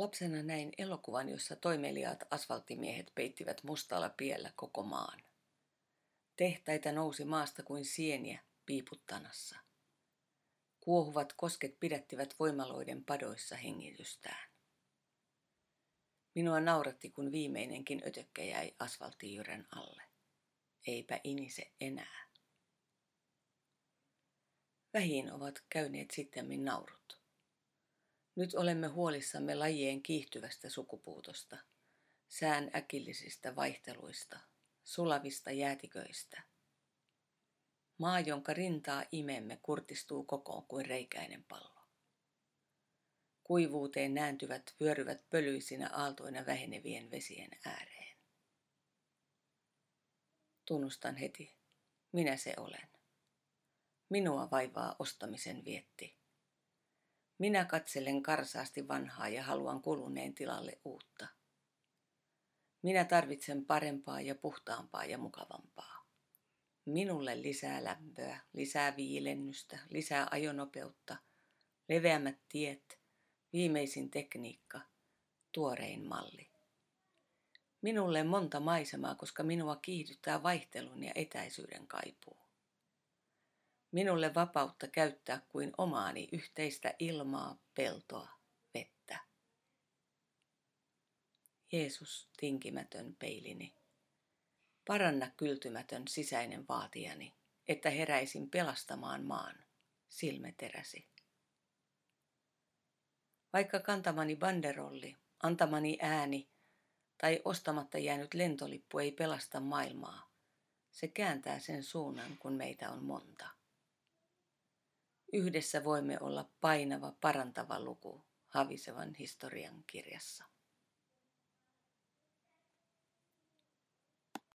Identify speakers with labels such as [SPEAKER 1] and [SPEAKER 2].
[SPEAKER 1] Lapsena näin elokuvan, jossa toimeliaat asfalttimiehet peittivät mustalla piellä koko maan. Tehtaita nousi maasta kuin sieniä piiputtanassa. Kuohuvat kosket pidättivät voimaloiden padoissa hengitystään. Minua nauratti, kun viimeinenkin ötökkä jäi asfalttijyrän alle. Eipä inise enää. Vähiin ovat käyneet sitten naurut. Nyt olemme huolissamme lajien kiihtyvästä sukupuutosta, sään äkillisistä vaihteluista, sulavista jäätiköistä. Maa, jonka rintaa imemme, kurtistuu kokoon kuin reikäinen pallo. Kuivuuteen nääntyvät vyöryvät pölyisinä aaltoina vähenevien vesien ääreen. Tunnustan heti, minä se olen. Minua vaivaa ostamisen vietti. Minä katselen karsaasti vanhaa ja haluan kuluneen tilalle uutta. Minä tarvitsen parempaa ja puhtaampaa ja mukavampaa. Minulle lisää lämpöä, lisää viilennystä, lisää ajonopeutta, leveämmät tiet, viimeisin tekniikka, tuorein malli. Minulle monta maisemaa, koska minua kiihdyttää vaihtelun ja etäisyyden kaipuu. Minulle vapautta käyttää kuin omaani yhteistä ilmaa, peltoa, vettä. Jeesus, tinkimätön peilini, paranna kyltymätön sisäinen vaatijani, että heräisin pelastamaan maan, silmeteräsi. Vaikka kantamani banderolli, antamani ääni tai ostamatta jäänyt lentolippu ei pelasta maailmaa, se kääntää sen suunnan, kun meitä on monta. Yhdessä voimme olla painava, parantava luku havisevan historian kirjassa.